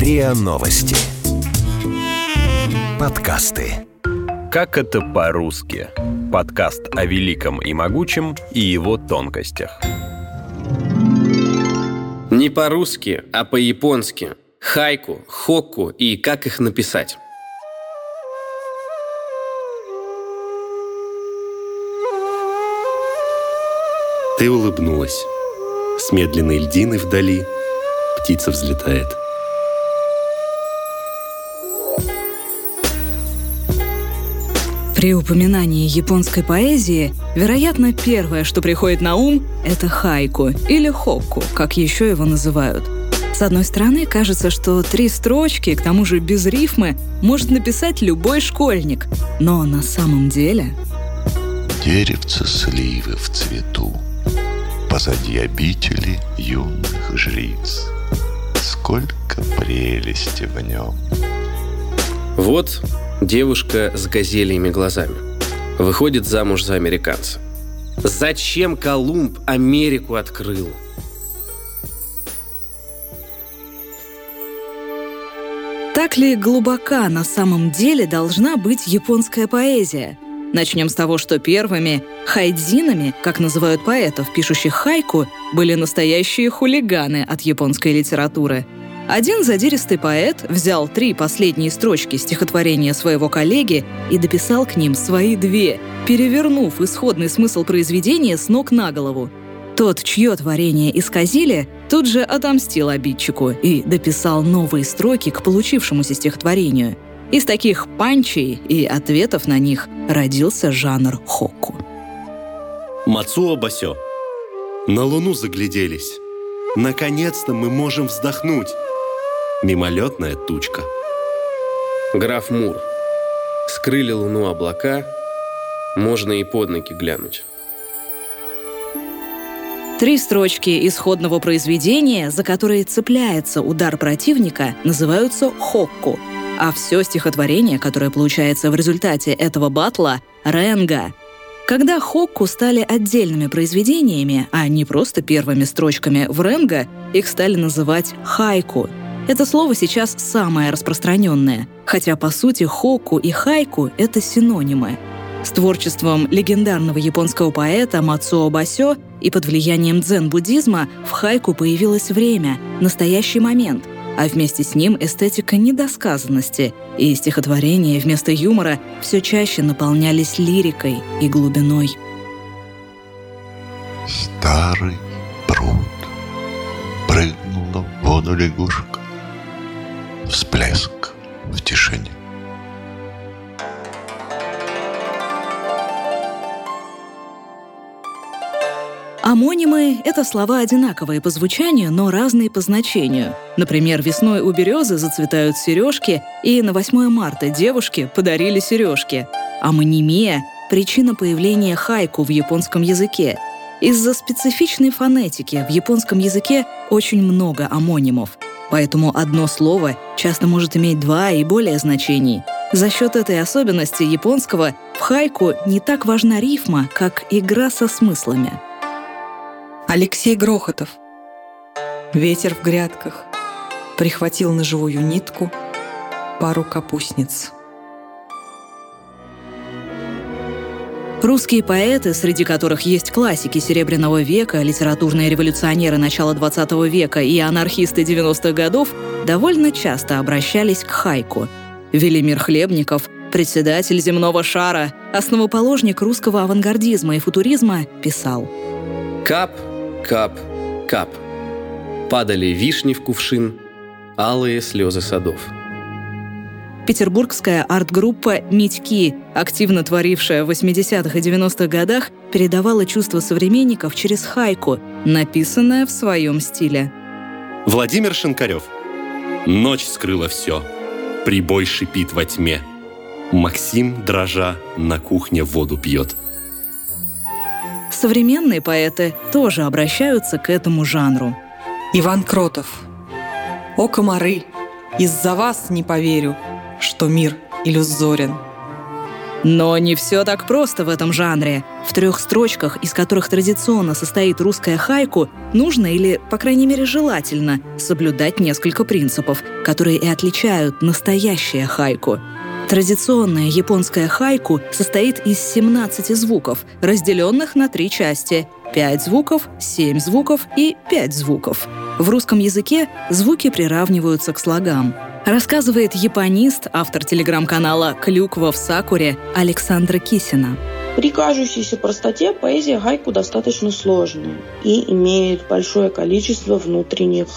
РИА Новости. Подкасты. Как это по-русски? Подкаст о великом и могучем и его тонкостях. Не по-русски, а по-японски. Хайку, хокку и как их написать. Ты улыбнулась. С медленной льдины вдали птица взлетает. При упоминании японской поэзии, вероятно, первое, что приходит на ум, это хайку или хокку, как еще его называют. С одной стороны, кажется, что три строчки, к тому же без рифмы, может написать любой школьник. Но на самом деле... Деревце сливы в цвету, Позади обители юных жриц. Сколько прелести в нем. Вот Девушка с газельями глазами. Выходит замуж за американца. Зачем Колумб Америку открыл? Так ли глубока на самом деле должна быть японская поэзия? Начнем с того, что первыми хайдзинами, как называют поэтов, пишущих хайку, были настоящие хулиганы от японской литературы – один задиристый поэт взял три последние строчки стихотворения своего коллеги и дописал к ним свои две, перевернув исходный смысл произведения с ног на голову. Тот, чье творение исказили, тут же отомстил обидчику и дописал новые строки к получившемуся стихотворению. Из таких панчей и ответов на них родился жанр хокку. Мацуо Басё. На Луну загляделись. Наконец-то мы можем вздохнуть мимолетная тучка. Граф Мур. Скрыли луну облака, можно и под ноги глянуть. Три строчки исходного произведения, за которые цепляется удар противника, называются хокку, а все стихотворение, которое получается в результате этого батла — ренга. Когда хокку стали отдельными произведениями, а не просто первыми строчками в ренга, их стали называть хайку — это слово сейчас самое распространенное, хотя по сути хоку и хайку — это синонимы. С творчеством легендарного японского поэта Мацуо Басё и под влиянием дзен-буддизма в хайку появилось время, настоящий момент, а вместе с ним эстетика недосказанности, и стихотворения вместо юмора все чаще наполнялись лирикой и глубиной. Старый пруд прыгнула в воду лягушка всплеск в тишине. Амонимы — это слова одинаковые по звучанию, но разные по значению. Например, весной у березы зацветают сережки, и на 8 марта девушке подарили сережки. Амонимия — причина появления хайку в японском языке. Из-за специфичной фонетики в японском языке очень много амонимов — Поэтому одно слово часто может иметь два и более значений. За счет этой особенности японского в хайку не так важна рифма, как игра со смыслами. Алексей Грохотов. Ветер в грядках. Прихватил на живую нитку пару капустниц. Русские поэты, среди которых есть классики Серебряного века, литературные революционеры начала XX века и анархисты 90-х годов, довольно часто обращались к хайку. Велимир Хлебников, председатель земного шара, основоположник русского авангардизма и футуризма, писал «Кап, кап, кап. Падали вишни в кувшин, алые слезы садов» петербургская арт-группа «Митьки», активно творившая в 80-х и 90-х годах, передавала чувства современников через хайку, написанное в своем стиле. Владимир Шинкарев. Ночь скрыла все. Прибой шипит во тьме. Максим, дрожа, на кухне воду пьет. Современные поэты тоже обращаются к этому жанру. Иван Кротов. «О, комары! Из-за вас не поверю, что мир иллюзорен. Но не все так просто в этом жанре. В трех строчках, из которых традиционно состоит русская хайку, нужно или, по крайней мере, желательно соблюдать несколько принципов, которые и отличают настоящее хайку. Традиционная японская хайку состоит из 17 звуков, разделенных на три части – 5 звуков, 7 звуков и 5 звуков. В русском языке звуки приравниваются к слогам. Рассказывает японист, автор телеграм-канала «Клюква в Сакуре» Александра Кисина. При кажущейся простоте поэзия гайку достаточно сложная и имеет большое количество внутренних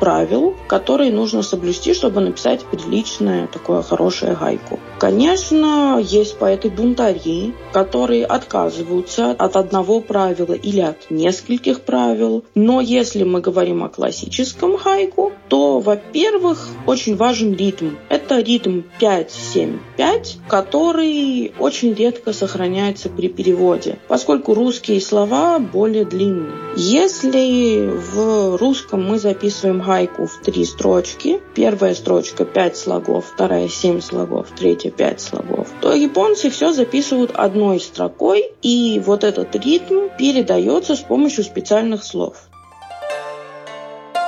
правил, которые нужно соблюсти, чтобы написать приличное, такое хорошее гайку. Конечно, есть поэты-бунтари, которые отказываются от одного правила или от нескольких правил. Но если мы говорим о классическом хайку, то, во-первых, очень важен ритм. Это ритм 5-7-5, который очень редко сохраняется при переводе, поскольку русские слова более длинные. Если в русском мы записываем гайку в три строчки, первая строчка 5 слогов, вторая 7 слогов, третья 5 слогов, то японцы все записывают одной строкой, и вот этот ритм передается с помощью специальных слов.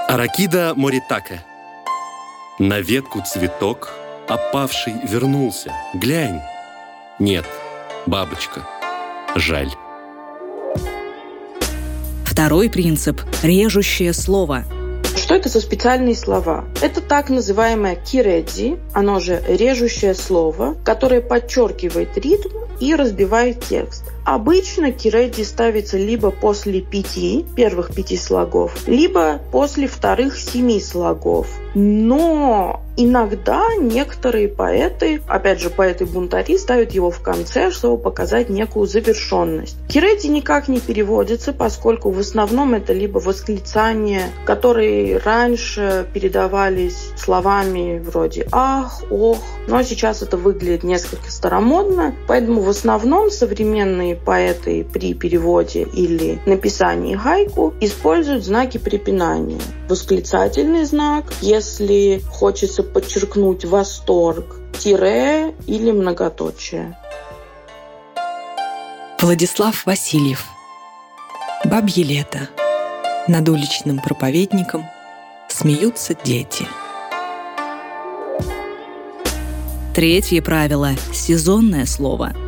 Аракида Моритака. На ветку цветок, опавший вернулся. Глянь. Нет, бабочка. Жаль. Второй принцип – режущее слово – что это за специальные слова? Это так называемое киредзи, оно же режущее слово, которое подчеркивает ритм и разбивает текст. Обычно киредзи ставится либо после пяти, первых пяти слогов, либо после вторых семи слогов. Но Иногда некоторые поэты, опять же, поэты-бунтари, ставят его в конце, чтобы показать некую завершенность. Кирети никак не переводится, поскольку в основном это либо восклицания, которые раньше передавались словами вроде «ах», «ох», но сейчас это выглядит несколько старомодно, поэтому в основном современные поэты при переводе или написании гайку используют знаки препинания. Восклицательный знак, если хочется подчеркнуть восторг, тире или многоточие. Владислав Васильев. Бабье лето. Над уличным проповедником смеются дети. Третье правило – сезонное слово.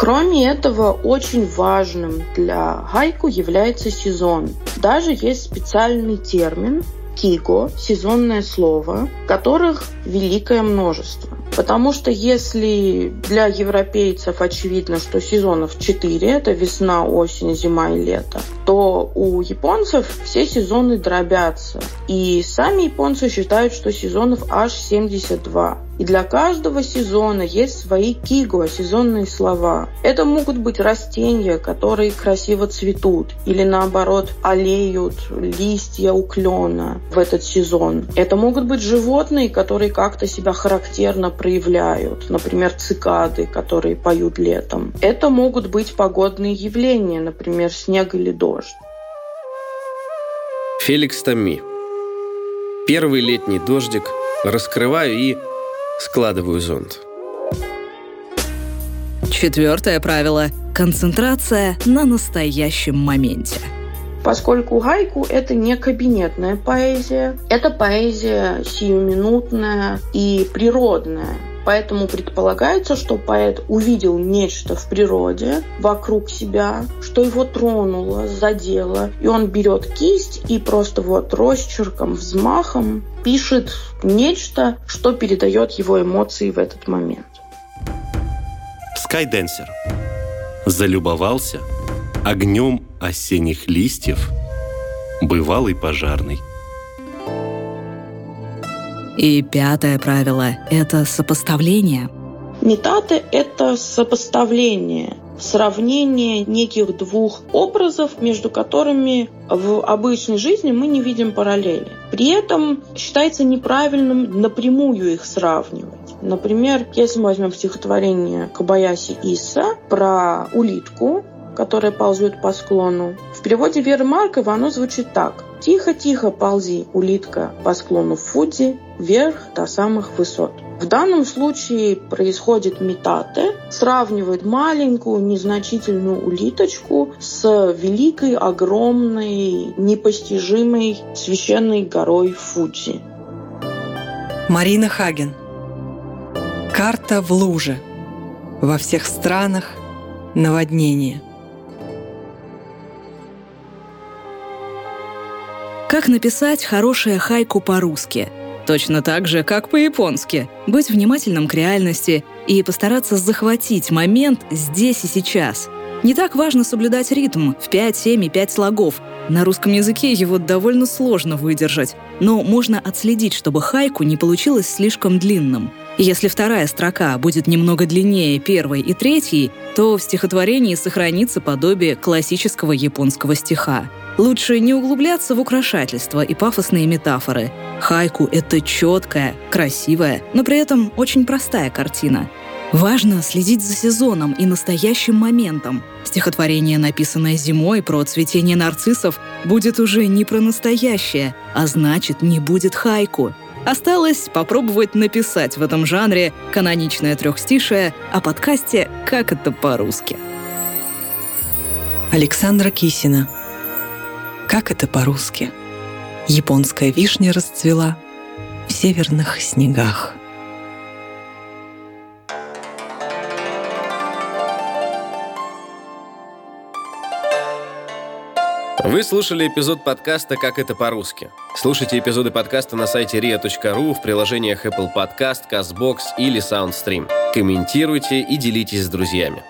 Кроме этого, очень важным для гайку является сезон. Даже есть специальный термин киго, сезонное слово, которых великое множество. Потому что если для европейцев очевидно, что сезонов 4, это весна, осень, зима и лето, то у японцев все сезоны дробятся. И сами японцы считают, что сезонов аж 72. И для каждого сезона есть свои киго, сезонные слова. Это могут быть растения, которые красиво цветут, или наоборот олеют листья у клена в этот сезон. Это могут быть животные, которые как-то себя характерно проявляют, например, цикады, которые поют летом. Это могут быть погодные явления, например, снег или дождь. Феликс Томи. Первый летний дождик раскрываю и Складываю зонт. Четвертое правило – концентрация на настоящем моменте. Поскольку гайку – это не кабинетная поэзия, это поэзия сиюминутная и природная. Поэтому предполагается, что поэт увидел нечто в природе вокруг себя, что его тронуло, задело, и он берет кисть и просто вот росчерком, взмахом пишет нечто, что передает его эмоции в этот момент. Скайденсер. Залюбовался огнем осенних листьев бывалый пожарный. И пятое правило – это сопоставление. Метаты – это сопоставление, сравнение неких двух образов, между которыми в обычной жизни мы не видим параллели. При этом считается неправильным напрямую их сравнивать. Например, если мы возьмем стихотворение Кабаяси Иса про улитку, которая ползет по склону, в переводе Веры Марковой оно звучит так. «Тихо-тихо ползи, улитка, по склону Фудзи, вверх до самых высот». В данном случае происходит метате, сравнивает маленькую незначительную улиточку с великой, огромной, непостижимой священной горой Фудзи. Марина Хаген. Карта в луже. Во всех странах наводнение. Как написать хорошее хайку по-русски? Точно так же, как по-японски. Быть внимательным к реальности и постараться захватить момент здесь и сейчас. Не так важно соблюдать ритм в 5, 7 и 5 слогов. На русском языке его довольно сложно выдержать, но можно отследить, чтобы хайку не получилось слишком длинным. Если вторая строка будет немного длиннее первой и третьей, то в стихотворении сохранится подобие классического японского стиха. Лучше не углубляться в украшательства и пафосные метафоры. Хайку — это четкая, красивая, но при этом очень простая картина. Важно следить за сезоном и настоящим моментом. Стихотворение, написанное зимой про цветение нарциссов, будет уже не про настоящее, а значит, не будет хайку. Осталось попробовать написать в этом жанре каноничное трехстишее о подкасте «Как это по-русски». Александра Кисина – как это по-русски? Японская вишня расцвела в северных снегах. Вы слушали эпизод подкаста «Как это по-русски». Слушайте эпизоды подкаста на сайте ria.ru в приложениях Apple Podcast, CastBox или SoundStream. Комментируйте и делитесь с друзьями.